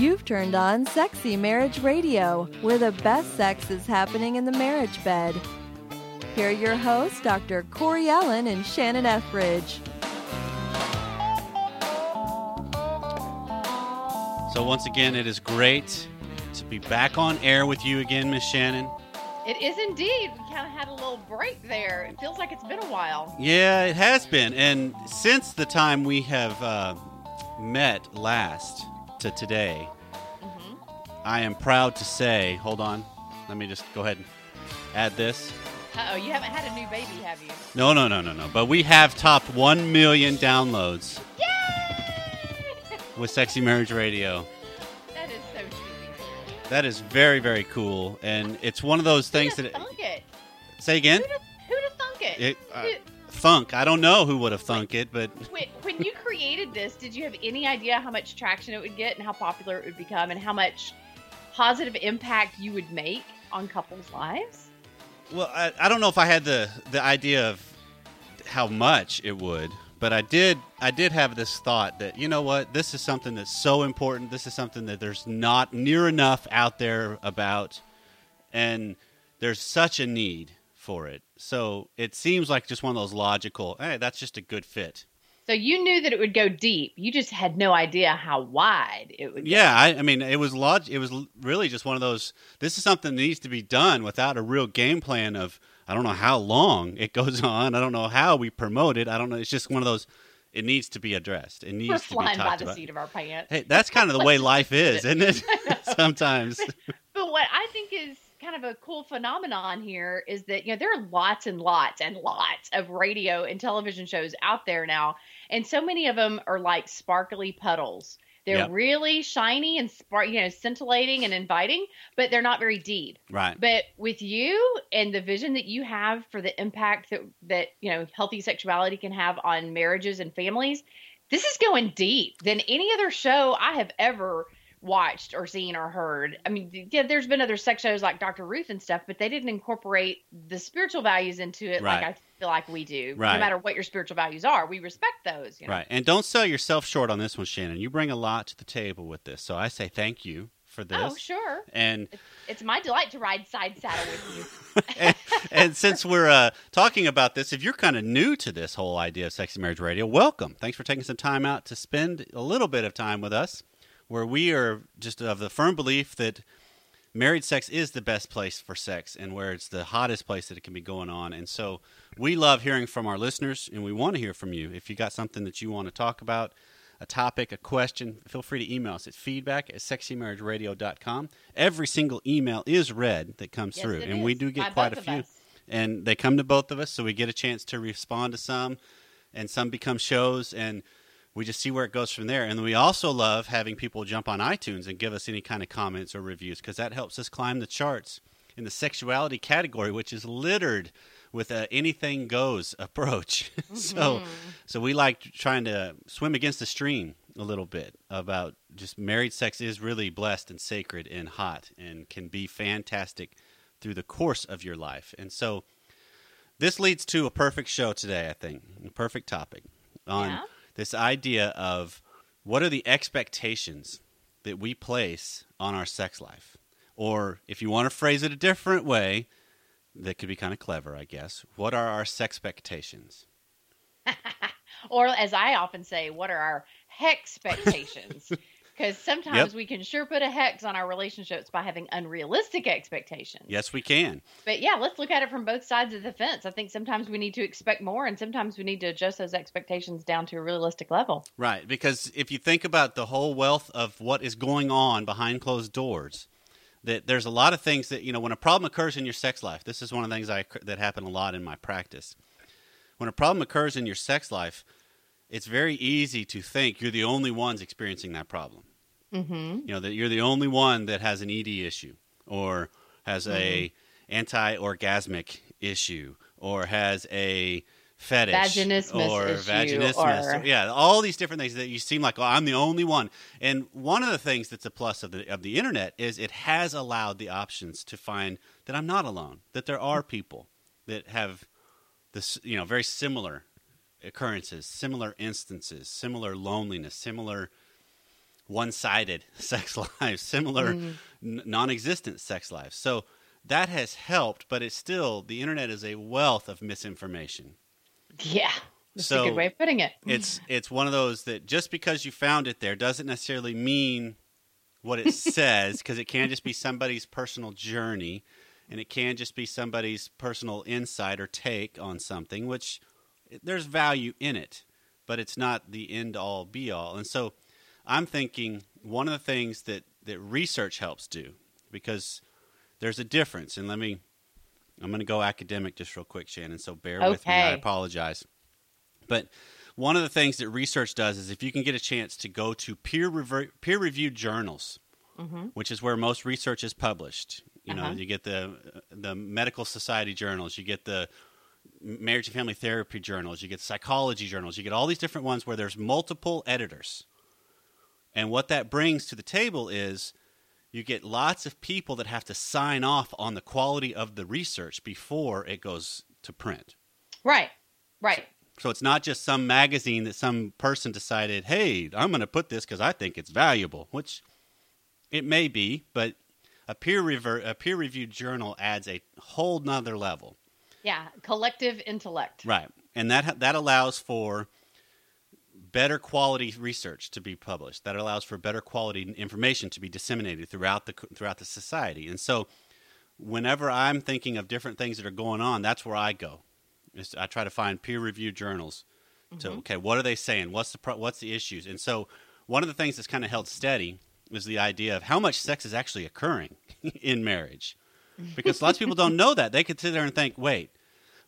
You've turned on Sexy Marriage Radio, where the best sex is happening in the marriage bed. Here are your hosts, Dr. Corey Allen and Shannon Ethridge. So, once again, it is great to be back on air with you again, Miss Shannon. It is indeed. We kind of had a little break there. It feels like it's been a while. Yeah, it has been. And since the time we have uh, met last to today, hmm I am proud to say, hold on, let me just go ahead and add this. Uh oh, you haven't had a new baby, have you? No, no, no, no, no. But we have topped 1 million downloads Yay! with Sexy Marriage Radio. that is so sweet. That is very, very cool. And it's one of those things that. thunk it? Say again? Who'da, who'da thunk it? It, uh, thunk. I don't know who would have thunk it, but when, when you created this, did you have any idea how much traction it would get and how popular it would become and how much positive impact you would make on couples' lives? Well, I, I don't know if I had the the idea of how much it would, but I did I did have this thought that you know what this is something that's so important. This is something that there's not near enough out there about, and there's such a need for it. So it seems like just one of those logical. Hey, that's just a good fit. So you knew that it would go deep. You just had no idea how wide it would. Yeah, I, I mean, it was log- It was really just one of those. This is something that needs to be done without a real game plan of. I don't know how long it goes on. I don't know how we promote it. I don't know. It's just one of those. It needs to be addressed. It needs We're to be flying by talked the about. seat of our pants. Hey, that's kind of the way life is, isn't it? Sometimes. But what I think is kind of a cool phenomenon here is that you know there are lots and lots and lots of radio and television shows out there now, and so many of them are like sparkly puddles. They're Yep. really shiny and spark, you know, scintillating and inviting, but they're not very deep. Right. But with you and the vision that you have for the impact that that you know healthy sexuality can have on marriages and families, this is going deep than any other show I have ever watched or seen or heard. I mean, yeah, there's been other sex shows like Dr. Ruth and stuff, but they didn't incorporate the spiritual values into it like I feel like we do. Right. No matter what your spiritual values are, we respect those. You know? Right. And don't sell yourself short on this one, Shannon. You bring a lot to the table with this. So I say thank you for this. Oh, sure. And It's my delight to ride side saddle with you. and, and since we're uh, talking about this, if you're kind of new to this whole idea of Sexy Marriage Radio, welcome. Thanks for taking some time out to spend a little bit of time with us, where we are just of the firm belief that married sex is the best place for sex and where it's the hottest place that it can be going on. And so we love hearing from our listeners, and we want to hear from you. If you got something that you want to talk about, a topic, a question, feel free to email us at feedback at sexymarriageradio.com. Every single email is read that comes Yes, through, and we is, do by get quite a few. us. And they come to both of us, so we get a chance to respond to some, and some become shows, and we just see where it goes from there. And we also love having people jump on iTunes and give us any kind of comments or reviews because that helps us climb the charts in the sexuality category, which is littered with a anything goes approach. so, Mhm. so we like trying to swim against the stream a little bit about just married sex is really blessed and sacred and hot and can be fantastic through the course of your life. And so this leads to a perfect show today, I think, a perfect topic on Yeah. This idea of what are the expectations that we place on our sex life? Or if you want to phrase it a different way, that could be kind of clever, I guess. What are our sex expectations? Or as I often say, what are our expectations? Because sometimes we can sure put a hex on our relationships by having unrealistic expectations. Yes, we can. But yeah, let's look at it from both sides of the fence. I think sometimes we need to expect more, and sometimes we need to adjust those expectations down to a realistic level. Right, because if you think about the whole wealth of what is going on behind closed doors, that there's a lot of things that you know when a problem occurs in your sex life. This is one of the things I that happen a lot in my practice. When a problem occurs in your sex life, it's very easy to think you're the only ones experiencing that problem. Mm-hmm. You know that you're the only one that has an ED issue or has a anti-orgasmic issue or has a fetish Vaginismus or issue vaginismus or- yeah all these different things that you seem like oh, i'm the only one and one of the things that's a plus of the of the internet is it has allowed the options to find that i'm not alone that there are people that have this you know very similar occurrences similar instances similar loneliness similar one-sided sex lives, similar Mm. n- non-existent sex lives. So that has helped, but it's still the internet is a wealth of misinformation. Yeah. That's So- a good way of putting it. It's it's one of those that just because you found it there doesn't necessarily mean what it says because it can just be somebody's personal journey and it can just be somebody's personal insight or take on something which there's value in it but it's not the end all be all. And so i'm thinking one of the things that that research helps do because there's a difference. And let me i'm going to go academic just real quick shannon so bear with me. I apologize. But one of the things that research does is if you can get a chance to go to peer rever- peer reviewed journals, hmm which is where most research is published. You know, Uh-huh. you get the the medical society journals, you get the marriage and family therapy journals, you get psychology journals, you get all these different ones where there's multiple editors. And what that brings to the table is you get lots of people that have to sign off on the quality of the research before it goes to print. Right. Right. So it's not just some magazine that some person decided, hey, I'm going to put this because I think it's valuable, which it may be, but a peer rever- a peer reviewed journal adds a whole nother level, Yeah. Collective intellect. right? And that that allows for better quality research to be published. That allows for better quality information to be disseminated throughout the throughout the society. And so, whenever I'm thinking of different things that are going on, that's where I go. I try to find peer reviewed journals. To Mhm. okay, what are they saying? What's the pro- what's the issues? And so, one of the things that's kind of held steady is the idea of how much sex is actually occurring in marriage, because lots of people don't know that. They could sit there and think, wait.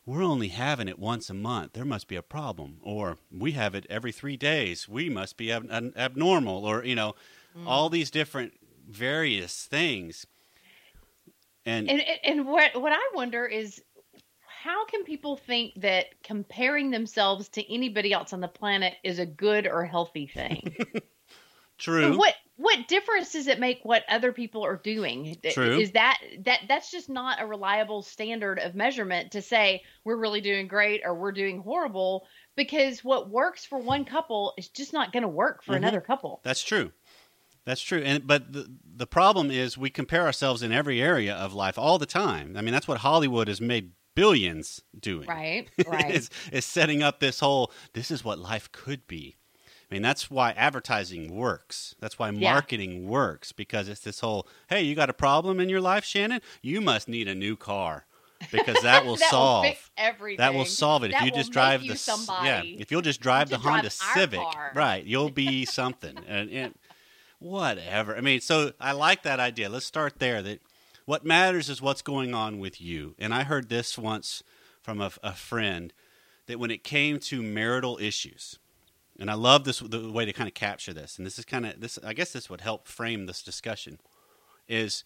We're only having it once a month. There must be a problem. Or we have it every three days. We must be ab- ab- abnormal. Or, you know, Mm. all these different various things. And, And and- and what what I wonder is how can people think that comparing themselves to anybody else on the planet is a good or healthy thing? true. What what difference does it make what other people are doing? True. Is that that that's just not a reliable standard of measurement to say we're really doing great or we're doing horrible because what works for one couple is just not going to work for Mhm. another couple. That's true. That's true. And but the the problem is we compare ourselves in every area of life all the time. I mean, that's what Hollywood has made billions doing. Right. Right. is, is setting up this whole this is what life could be. I mean, that's why advertising works. That's why Yeah. marketing works because it's this whole, hey, you got a problem in your life, Shannon? You must need a new car because that will that solve. will fix everything. that will solve it. That if you just drive you the somebody. yeah, if you'll just drive the just drive Honda Civic, car. right, you'll be something. and, and whatever. I mean, so I like that idea. Let's start there. That what matters is what's going on with you. And I heard this once from a, a friend that when it came to marital issues, and I love this the way to kind of capture this, and this is kind of this. I guess this would help frame this discussion. Is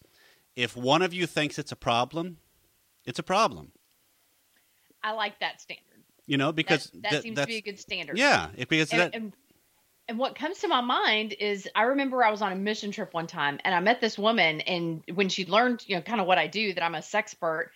if one of you thinks it's a problem, it's a problem. I like that standard. You know, because that, that th- seems to be a good standard. yeah, it, because and, that and, and what comes to my mind is I remember I was on a mission trip one time and I met this woman and when she learned, you know, kind of what I do, that I'm a sexpert,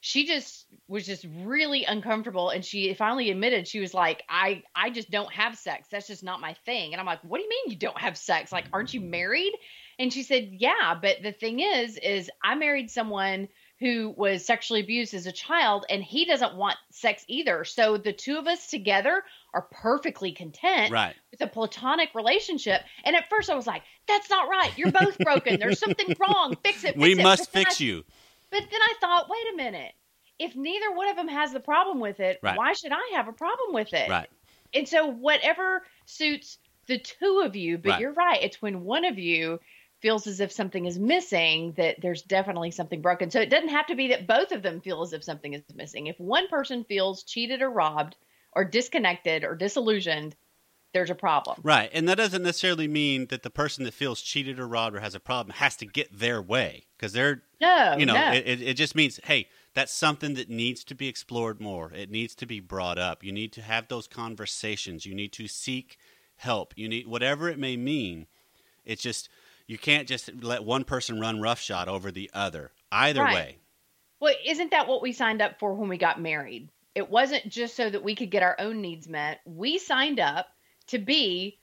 she just was just really uncomfortable and she finally admitted she was like, I I just don't have sex. That's just not my thing. And I'm like, What do you mean you don't have sex? Like, aren't you married? And she said, Yeah, but the thing is, is I married someone who was sexually abused as a child and he doesn't want sex either. So the two of us together are perfectly content right. with a platonic relationship. And at first I was like, that's not right. You're both broken. There's something wrong. Fix it. Fix We it. must But fix I- you. But then I thought, wait a minute. If neither one of them has the problem with it, Right. why should I have a problem with it? Right. And so whatever suits the two of you, but Right. you're right. It's when one of you feels as if something is missing that there's definitely something broken. So it doesn't have to be that both of them feel as if something is missing. If one person feels cheated or robbed or disconnected or disillusioned, there's a problem. Right. And that doesn't necessarily mean that the person that feels cheated or robbed or has a problem has to get their way because they're, No, you know, no. it, it, just means, hey, that's something that needs to be explored more. It needs to be brought up. You need to have those conversations. You need to seek help. You need, whatever it may mean. It's just, you can't just let one person run roughshod over the other. Either Right. way. Well, isn't that what we signed up for when we got married? It wasn't just so that we could get our own needs met. We signed up to be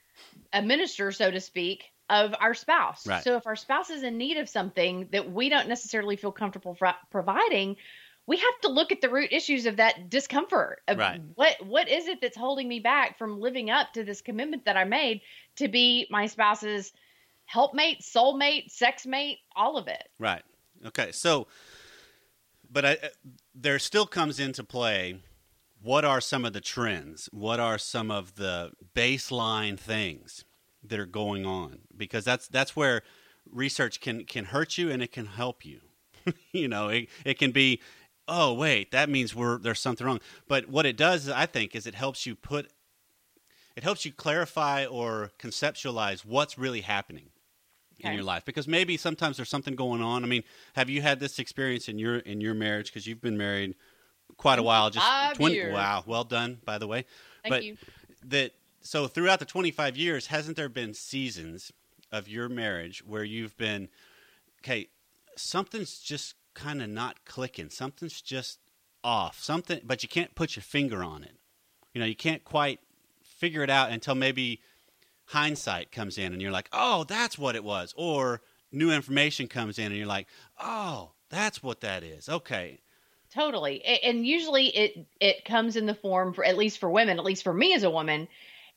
a minister, so to speak, of our spouse. Right. So if our spouse is in need of something that we don't necessarily feel comfortable fr- providing, we have to look at the root issues of that discomfort. Of Right. What what is it that's holding me back from living up to this commitment that I made to be my spouse's helpmate, soulmate, sexmate, all of it. Right. Okay. So, but I, uh, there still comes into play what are some of the trends? What are some of the baseline things that are going on? Because that's that's where research can can hurt you and it can help you. you know, it, it can be, oh wait, that means we're there's something wrong. But what it does, I think, is it helps you put, it helps you clarify or conceptualize what's really happening in your life because maybe sometimes there's something going on. I mean, have you had this experience in your in your marriage because you've been married quite a while? Just Five years. Wow, well done, by the way. Thank but you. that so throughout the 25 years, hasn't there been seasons of your marriage where you've been okay? Something's just kind of not clicking. Something's just off. Something, but you can't put your finger on it. You know, you can't quite figure it out until maybe hindsight comes in and you're like, oh, that's what it was. Or new information comes in and you're like, oh, that's what that is. Okay. Totally. And usually it it comes in the form for at least for women, at least for me as a woman,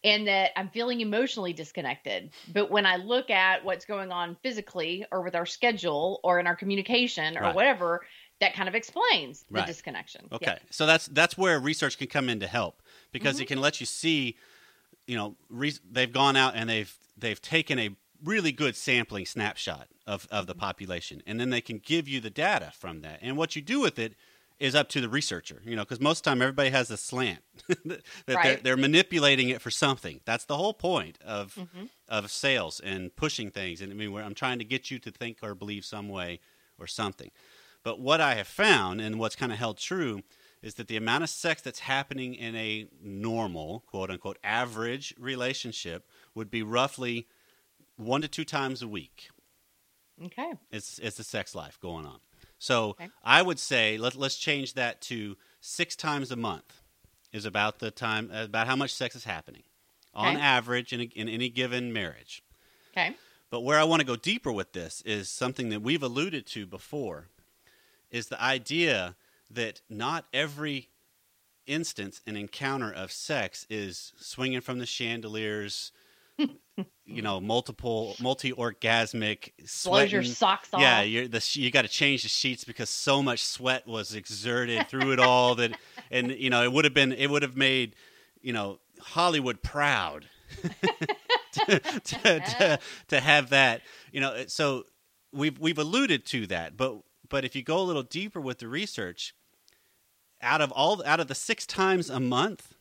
in that I'm feeling emotionally disconnected. But when I look at what's going on physically or with our schedule or in our communication or Right. whatever, that kind of explains the Right. disconnection. Okay. Yeah. So that's that's where research can come in to help because it mm-hmm. can let you see, you know, re- they've gone out and they've they've taken a really good sampling snapshot of of the mm-hmm. population, and then they can give you the data from that. And what you do with it is up to the researcher, you know, because most of the time everybody has a slant that that they're, they're manipulating it for something. That's the whole point of Mhm. of sales and pushing things. And I mean, where I'm trying to get you to think or believe some way or something. But what I have found and what's kind of held true is that the amount of sex that's happening in a normal, quote unquote, average relationship would be roughly one to two times a week. Okay. It's it's the sex life going on. So Okay. I would say let let's change that to six times a month is about the time about how much sex is happening on Okay. average in, a, in any given marriage. Okay. But where I want to go deeper with this is something that we've alluded to before is the idea that not every instance and encounter of sex is swinging from the chandeliers, you know, multiple multi-orgasmic Blows your socks off. Yeah, you're the you got to change the sheets because so much sweat was exerted through it all that, and you know it would have been it would have made, you know, Hollywood proud to, to, to, to have that. You know, so we've we've alluded to that, but but if you go a little deeper with the research, out of all out of the six times a month,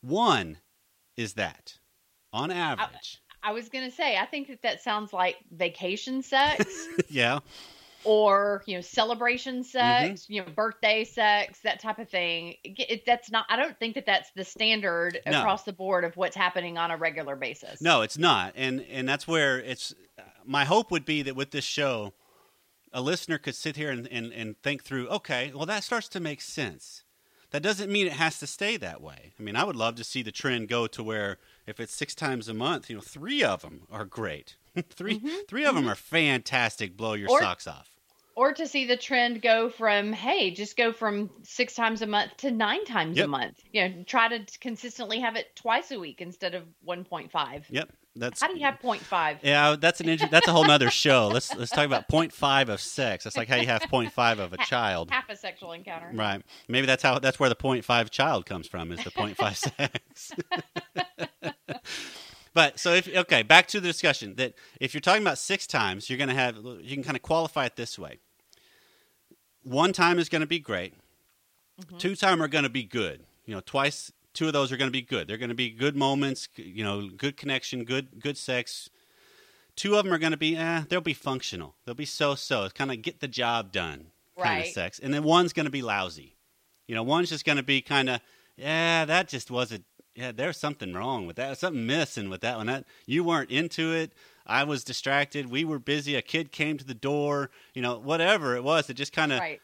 one is that on average. I was going to say, I think that that sounds like vacation sex. yeah. or you know celebration Mm-hmm. sex you know birthday sex that type of thing it, it- that's not i don't think that that's the standard No. across the board of what's happening on a regular basis No, it's not, and and that's where it's. My hope would be that with this show, a listener could sit here and, and, and think through. Okay, well that starts to make sense. That doesn't mean it has to stay that way. I mean, I would love to see the trend go to where if it's six times a month, you know, three of them are great. 3 mm-hmm, three of them mm-hmm. are fantastic. Blow your Or- socks off. or to see the trend go from hey just go from six times a month to nine times Yep. a month you know try to consistently have it twice a week instead of 1.5 Yep, that's how do you have 0.5 Yeah, that's an inter- that's a whole nother show. Let's let's talk about 0.5 of sex. That's like how you have 0.5 of a child. half a sexual encounter Right. Maybe that's how that's where the 0.5 child comes from is the 0.5 sex. but so if okay, back to the discussion that if you're talking about six times, you're going to have you can kind of qualify it this way. One time is going to be great. Two time are going to be good. You know, twice two of those are going to be good. They're going to be good moments, you know, good connection, good good sex. Two of them are going to be eh, they'll be functional. They'll be so-so. It's kind of get the job done kind of sex. And then one's going to be lousy. You know, one's just going to be kind of, yeah, that just wasn't. Yeah, there's something wrong with that. Something missing with that one. That you weren't into it. I was distracted. We were busy. A kid came to the door. You know, whatever it was, it just kind of right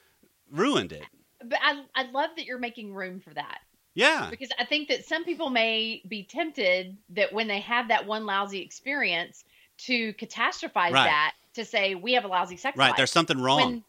ruined it. but I, I love that you're making room for that Yeah, because I think that some people may be tempted that when they have that one lousy experience, to catastrophize Right. that to say we have a lousy sex Right. life There's something wrong. when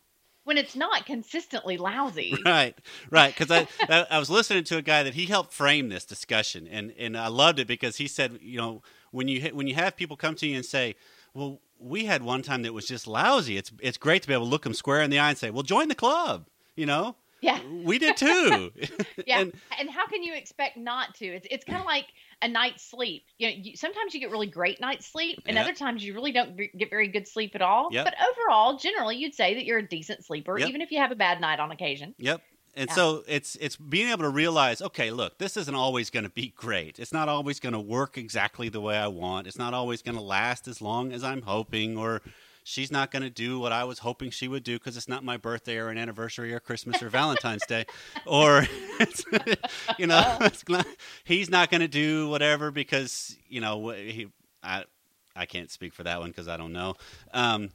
when it's not consistently lousy. Right, right. Because I, I was listening to a guy that he helped frame this discussion, and and I loved it because he said, you know, when you when you have people come to you and say, well, we had one time that was just lousy. It's it's great to be able to look them square in the eye and say, well, join the club. You know, Yeah. we did too. Yeah, And- and, how can you expect not to? It's it's kind of like a night's sleep. You know, you, sometimes you get really great night's sleep, and Yep. other times you really don't get very good sleep at all. Yep. But overall, generally, you'd say that you're a decent sleeper, Yep. even if you have a bad night on occasion. Yep. And Yeah. so it's it's being able to realize, okay, look, this isn't always going to be great. It's not always going to work exactly the way I want. It's not always going to last as long as I'm hoping or she's not going to do what I was hoping she would do because it's not my birthday or an anniversary or Christmas or Valentine's Day or you know, not, he's not going to do whatever because, you know, he I I can't speak for that one because I don't know. Um,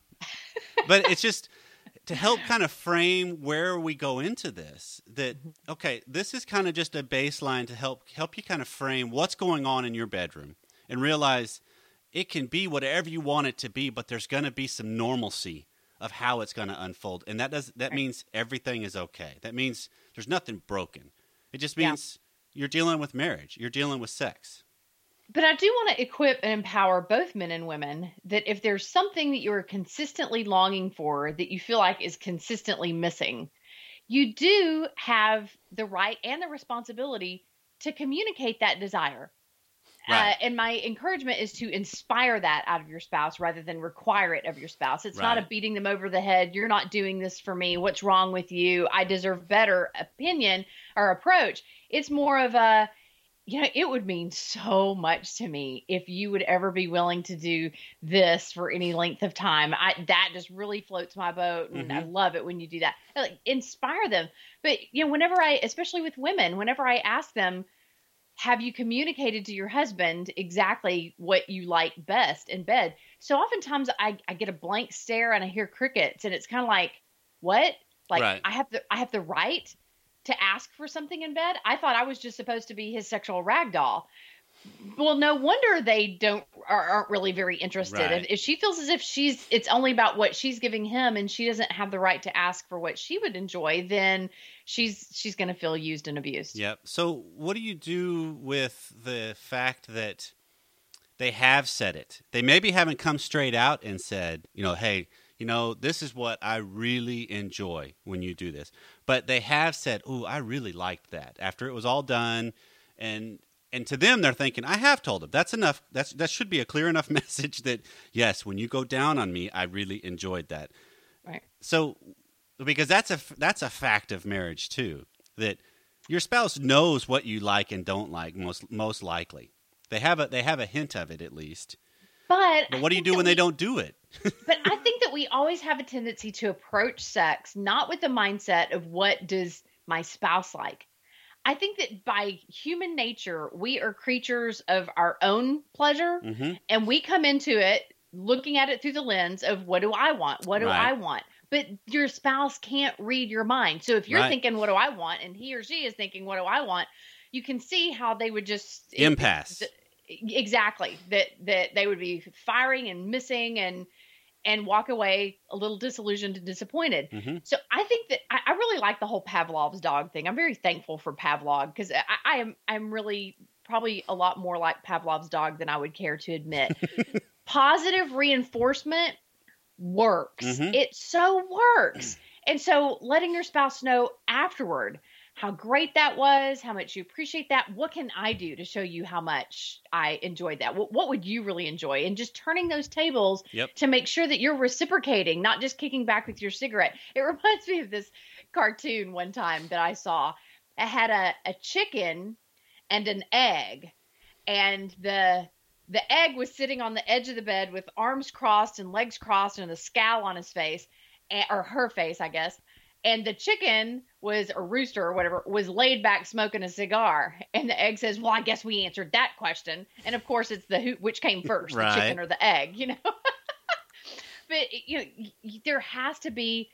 but it's just to help kind of frame where we go into this that okay this is kind of just a baseline to help help you kind of frame what's going on in your bedroom and realize it can be whatever you want it to be but there's going to be some normalcy of how it's going to unfold and that does that Right. means everything is okay that means there's nothing broken it just Yeah. means you're dealing with marriage you're dealing with sex But I do want to equip and empower both men and women that if there's something that you are consistently longing for that you feel like is consistently missing, you do have the right and the responsibility to communicate that desire. Right. Uh, and my encouragement is to inspire that out of your spouse rather than require it of your spouse. It's not a beating them over the head. You're not doing this for me. What's wrong with you? I deserve better opinion or approach. It's more of a, you know, it would mean so much to me if you would ever be willing to do this for any length of time. I that just really floats my boat, and I love it when you do that. Like inspire them. But you know, whenever I, especially with women, whenever I ask them, have you communicated to your husband exactly what you like best in bed? So oftentimes I, I get a blank stare and I hear crickets, and it's kind of like, what? Like Right. I have the I have the right to ask for something in bed. I thought I was just supposed to be his sexual rag doll. Well, no wonder they don't are, aren't really very interested. Right. If, if she feels as if she's it's only about what she's giving him, and she doesn't have the right to ask for what she would enjoy, then she's she's going to feel used and abused. Yep. So, what do you do with the fact that they have said it? They maybe haven't come straight out and said, you know, hey, you know, this is what I really enjoy when you do this. But they have said, "Oh, I really liked that." After it was all done, and and to them, they're thinking, "I have told them. That's enough. That's that should be a clear enough message that yes, when you go down on me, I really enjoyed that." Right. So, because that's a that's a fact of marriage too, that your spouse knows what you like and don't like most most likely. They have a they have a hint of it at least. But But what do you do when we- they don't do it? but I think that we always have a tendency to approach sex not with the mindset of what does my spouse like. I think that by human nature, we are creatures of our own pleasure hmm and we come into it looking at it through the lens of what do I want? What do Right. I want? But your spouse can't read your mind. So if you're Right. thinking what do I want and he or she is thinking what do I want, you can see how they would just Impasse. exactly that that they would be firing and missing and and walk away a little disillusioned and disappointed. hmm So I think that I, I really like the whole Pavlov's dog thing. I'm very thankful for Pavlov because I, I am I'm really probably a lot more like Pavlov's dog than I would care to admit. Positive reinforcement works. Mhm. It so works. And so letting your spouse know afterward how great that was, how much you appreciate that. What can I do to show you how much I enjoyed that? What, what would you really enjoy? And just turning those tables Yep. to make sure that you're reciprocating, not just kicking back with your cigarette. It reminds me of this cartoon one time that I saw. It had a, a chicken and an egg, and the the egg was sitting on the edge of the bed with arms crossed and legs crossed and a scowl on his face, or her face, I guess. And the chicken was a rooster or whatever was laid back smoking a cigar. And the egg says, "Well, I guess we answered that question." And of course, it's the who, which came first, Right. the chicken or the egg, you know. but you know, there has to be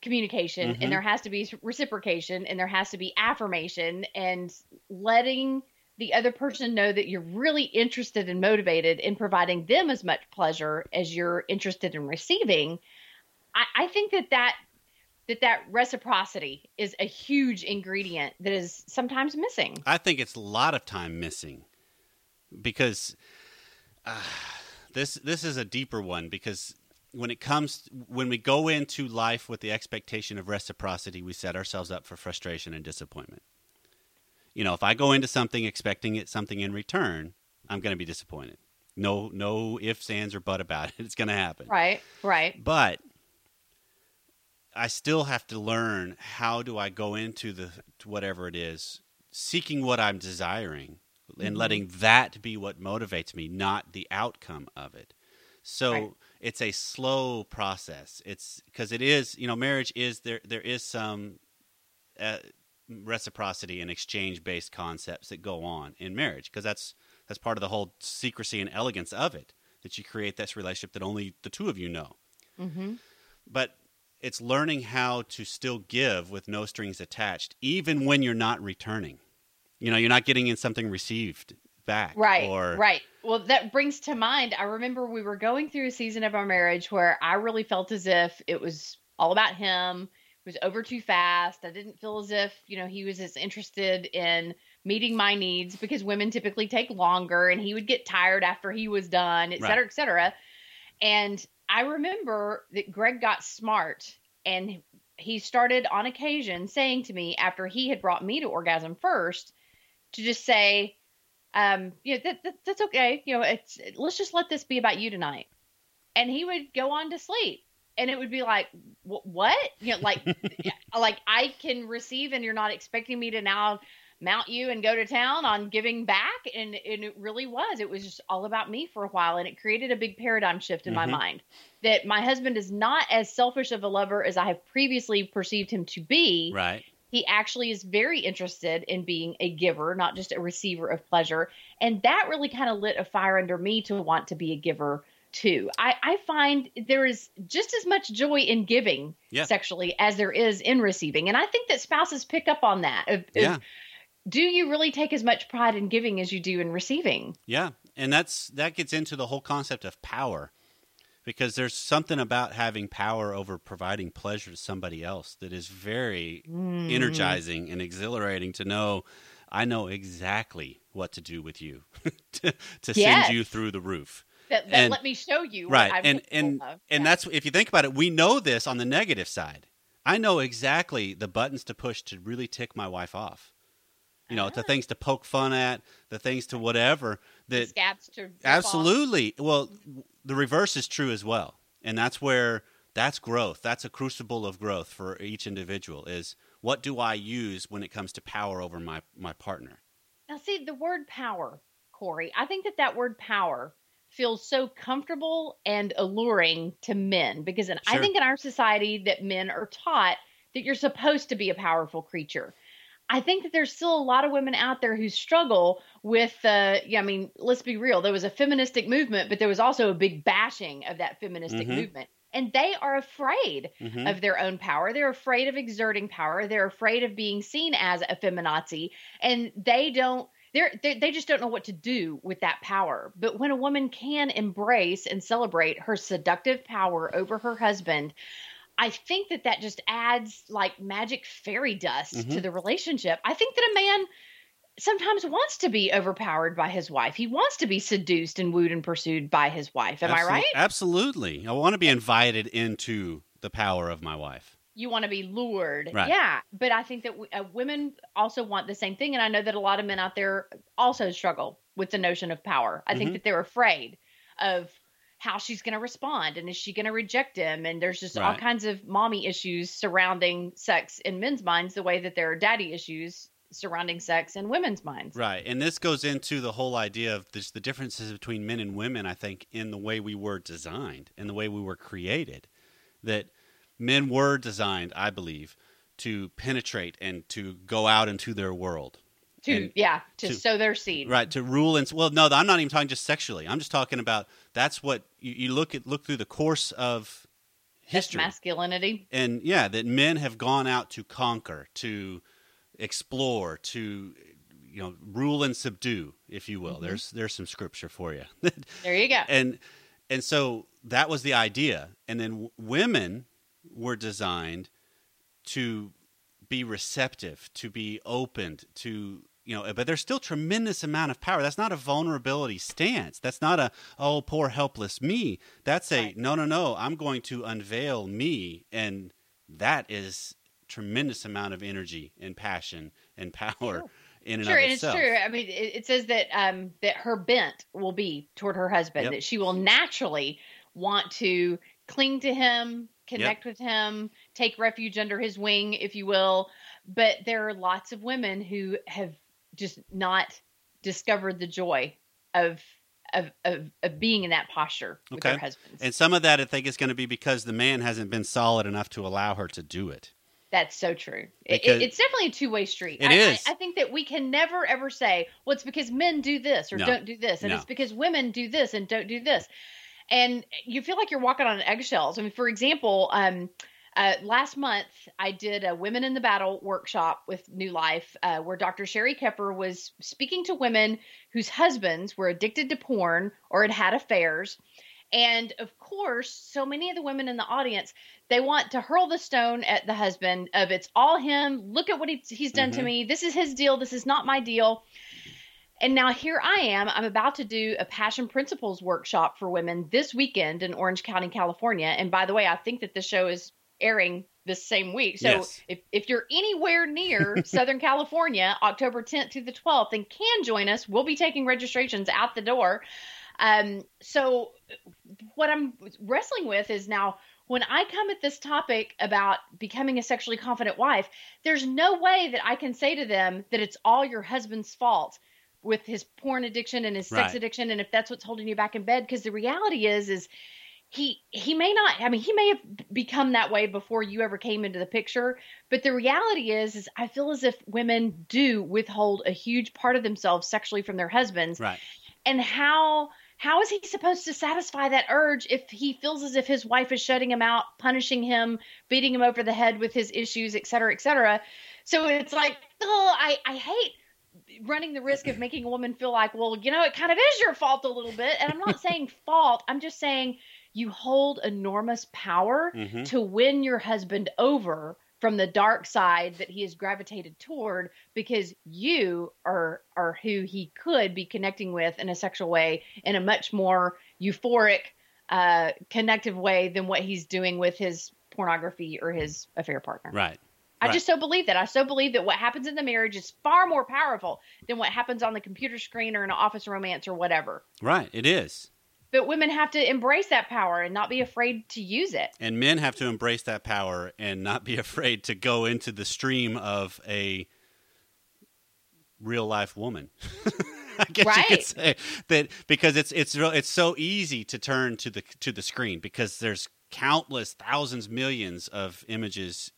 communication, Mhm. and there has to be reciprocation, and there has to be affirmation, and letting the other person know that you're really interested and motivated in providing them as much pleasure as you're interested in receiving, I, I think that that that that reciprocity is a huge ingredient that is sometimes missing. I think it's a lot of time missing because uh, this this is a deeper one because when it comes when we go into life with the expectation of reciprocity, we set ourselves up for frustration and disappointment you know, if I go into something expecting it something in return, I'm going to be disappointed. No, no ifs, ands, or but about it. It's going to happen. Right, right. But I still have to learn how do I go into the whatever it is, seeking what I'm desiring, and mm-hmm. letting that be what motivates me, not the outcome of it. So right. it's a slow process. It's because it is, you know, marriage is there. There is some. Uh, reciprocity and exchange based concepts that go on in marriage because that's that's part of the whole secrecy and elegance of it that you create this relationship that only the two of you know. Mm-hmm. but it's learning how to still give with no strings attached even when you're not returning. You know you're not getting in something received back right or right. Well that brings to mind i remember we were going through a season of our marriage where i really felt as if it was all about him was over too fast. I didn't feel as if, you know, he was as interested in meeting my needs because women typically take longer and he would get tired after he was done, et cetera, right. et cetera. And I remember that Greg got smart and he started on occasion saying to me after he had brought me to orgasm first to just say, um, you know, that, that, that's okay. You know, it's, let's just let this be about you tonight. And he would go on to sleep and it would be like what? You know like like i can receive and you're not expecting me to now mount you and go to town on giving back and, and it really was. It was just all about me for a while and it created a big paradigm shift in mm-hmm. my mind that my husband is not as selfish of a lover as i have previously perceived him to be. Right. He actually is very interested in being a giver not just a receiver of pleasure and that really kind of lit a fire under me to want to be a giver too. I, I find there is just as much joy in giving yeah. sexually as there is in receiving. And I think that spouses pick up on that. Yeah. Do you really take as much pride in giving as you do in receiving? Yeah. And that's that gets into the whole concept of power. Because there's something about having power over providing pleasure to somebody else that is very mm. energizing and exhilarating to know I know exactly what to do with you to, to yes. send you through the roof that, that and, let me show you right and and and that's if you think about it we know this on the negative side i know exactly the buttons to push to really tick my wife off you know, uh-huh. the ah. things to poke fun at, the things to whatever that to absolutely. Off. Well, the reverse is true as well, and that's where that's growth. That's a crucible of growth for each individual. Is what do I use when it comes to power over my my partner? Now, see the word power, Corey. I think that that word power feels so comfortable and alluring to men because in, sure. I think in our society that men are taught that you're supposed to be a powerful creature. I think that there's still a lot of women out there who struggle with uh yeah, I mean, let's be real. There was a feministic movement, but there was also a big bashing of that feministic mm-hmm. movement. And they are afraid mm-hmm. of their own power. They're afraid of exerting power. They're afraid of being seen as a feminazi. And they don't they're, they they just don't know what to do with that power. But when a woman can embrace and celebrate her seductive power over her husband, I think that that just adds like magic fairy dust mm-hmm. to the relationship. I think that a man sometimes wants to be overpowered by his wife. He wants to be seduced and wooed and pursued by his wife. Am Absol- I right? Absolutely. I want to be invited into the power of my wife you want to be lured. Right. Yeah, but I think that uh, women also want the same thing, and I know that a lot of men out there also struggle with the notion of power. I mm-hmm. think that they're afraid of how she's going to respond and is she going to reject him and there's just right. all kinds of mommy issues surrounding sex in men's minds the way that there are daddy issues surrounding sex in women's minds right and this goes into the whole idea of this, the differences between men and women i think in the way we were designed and the way we were created that men were designed, I believe, to penetrate and to go out into their world. To and yeah, to, to, sow their seed. Right, to rule and well, no, I'm not even talking just sexually. I'm just talking about that's what you, you look at look through the course of history, that's masculinity, and yeah, that men have gone out to conquer, to explore, to you know rule and subdue, if you will. Mm-hmm. There's there's some scripture for you. There you go. and and so that was the idea and then w- women were designed to be receptive to be opened to you know but there's still tremendous amount of power that's not a vulnerability stance that's not a oh poor helpless me that's a Right. no no no i'm going to unveil me and that is tremendous amount of energy and passion and power Sure. in and Sure, of and itself it's true. I mean, it, it says that um, that her bent will be toward her husband. Yep. That she will naturally want to cling to him, connect with him, take refuge under his wing, if you will. But there are lots of women who have just not discovered the joy of of of, of being in that posture with Okay. their husbands. and some of that i think is going to be because the man hasn't been solid enough to allow her to do it That's so true. It, it's definitely a two way street. It I, is. I, I think that we can never ever say, well, it's because men do this or No. don't do this, and No. it's because women do this and don't do this. And you feel like you're walking on eggshells. I mean, for example, um, uh, last month I did a Women in the Battle workshop with New Life, uh, where Dr. Sheri Keffer was speaking to women whose husbands were addicted to porn or had had affairs. And of course, so many of the women in the audience, they want to hurl the stone at the husband of it's all him. Look at what he, he's done to Mhm. me. This is his deal. This is not my deal. And now here I am. I'm about to do a passion principles workshop for women this weekend in Orange County, California. And by the way, I think that the show is airing this same week. So Yes. if, if you're anywhere near Southern California, October 10th through the 12th, and can join us. We'll be taking registrations out the door. Um, so what I'm wrestling with is now when I come at this topic about becoming a sexually confident wife, there's no way that I can say to them that it's all your husband's fault with his porn addiction and his sex Right. addiction and if that's what's holding you back in bed because the reality is is he he may not i mean he may have become that way before you ever came into the picture but the reality is is i feel as if women do withhold a huge part of themselves sexually from their husbands. Right. And how how is he supposed to satisfy that urge if he feels as if his wife is shutting him out punishing him beating him over the head with his issues et cetera et cetera? So it's like oh i i hate running the risk of making a woman feel like well you know it kind of is your fault a little bit. And i'm not saying fault. I'm just saying you hold enormous power Mhm. to win your husband over from the dark side that he has gravitated toward because you are are who he could be connecting with in a sexual way in a much more euphoric uh connective way than what he's doing with his pornography or his affair partner. Right I Right. just so believe that. I so believe that what happens in the marriage is far more powerful than what happens on the computer screen or in an office romance or whatever. right it is But women have to embrace that power and not be afraid to use it. And men have to embrace that power and not be afraid to go into the stream of a real life woman. I guess you could say that because it's it's real, it's so easy to turn to the to the screen because there's countless thousands millions of images,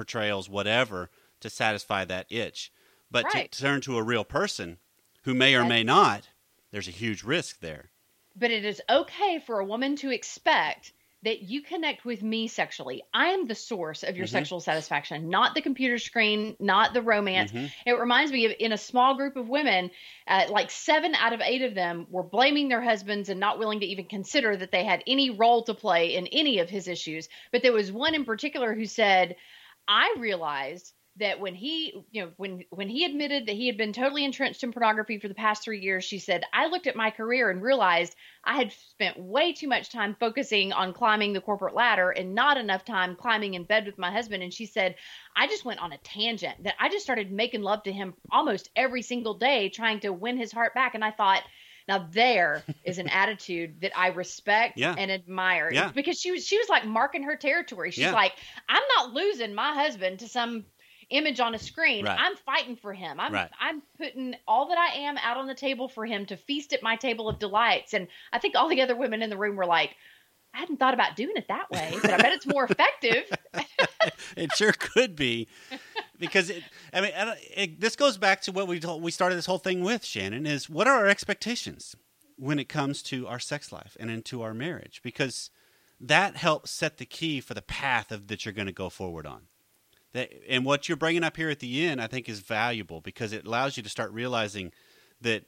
portrayals, whatever to satisfy that itch. But Right. to turn to a real person who may or may not, there's a huge risk there. But it is okay for a woman to expect that you connect with me sexually. I am the source of your Mhm. sexual satisfaction, not the computer screen, not the romance. Mhm. It reminds me of in a small group of women, uh, like seven out of eight of them were blaming their husbands and not willing to even consider that they had any role to play in any of his issues. But there was one in particular who said, I realized that when he you know when when he admitted that he had been totally entrenched in pornography for the past 3 years she said I looked at my career and realized I had spent way too much time focusing on climbing the corporate ladder and not enough time climbing in bed with my husband. And she said I just went on a tangent that I just started making love to him almost every single day trying to win his heart back. And I thought now there is an attitude that I respect Yeah. and admire Yeah. because she was she was like marking her territory. She's Yeah. like, I'm not losing my husband to some image on a screen. Right. I'm fighting for him. I'm Right. I'm putting all that I am out on the table for him to feast at my table of delights. And I think all the other women in the room were like, I hadn't thought about doing it that way, but I bet it's more effective. it sure could be because it, I mean it, this goes back to what we told, we started this whole thing with Shannon is what are our expectations when it comes to our sex life and into our marriage because that helps set the key for the path of that you're going to go forward on. that and what you're bringing up here at the end, I think, is valuable because it allows you to start realizing that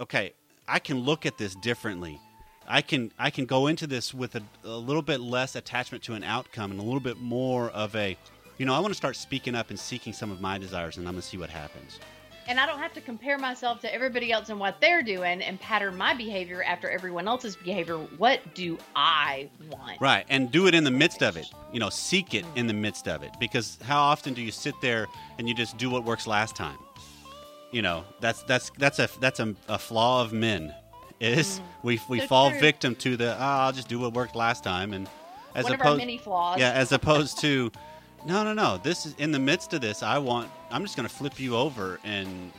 okay, I can look at this differently. I can I can go into this with a, a little bit less attachment to an outcome and a little bit more of a, you know, I want to start speaking up and seeking some of my desires, and I'm going to see what happens. And I don't have to compare myself to everybody else and what they're doing and pattern my behavior after everyone else's behavior. What do I want? Right, and do it in the midst of it. You know, seek it in the midst of it. Because how often do you sit there and you just do what works last time? You know, that's that's that's a that's a, a flaw of men. Is mm. we we So fall true. victim to the oh, I'll just do what worked last time, and as One of our opposed many flaws. yeah, as opposed to no no no. This is in the midst of this. I want. I'm just going to flip you over and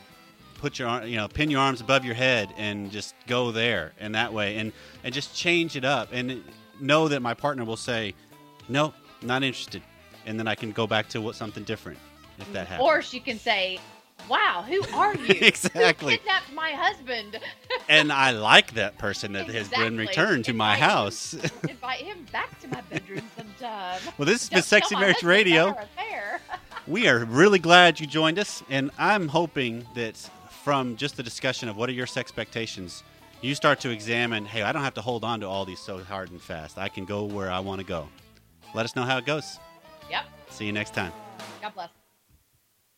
put your you know pin your arms above your head and just go there and that way and and just change it up and know that my partner will say no not interested and then i can go back to what something different if that mm-hmm. happens Or she can say, Wow, who are you? Exactly. Who kidnapped my husband? and i like that person that has been returned to my Invite him- house Invite him back to my bedroom sometime. well this has been sexy marriage radio about our affair. we are really glad you joined us and i'm hoping that from just the discussion of what are your sex expectations you start to examine hey i don't have to hold on to all these so hard and fast i can go where i want to go let us know how it goes Yep. see you next time God bless.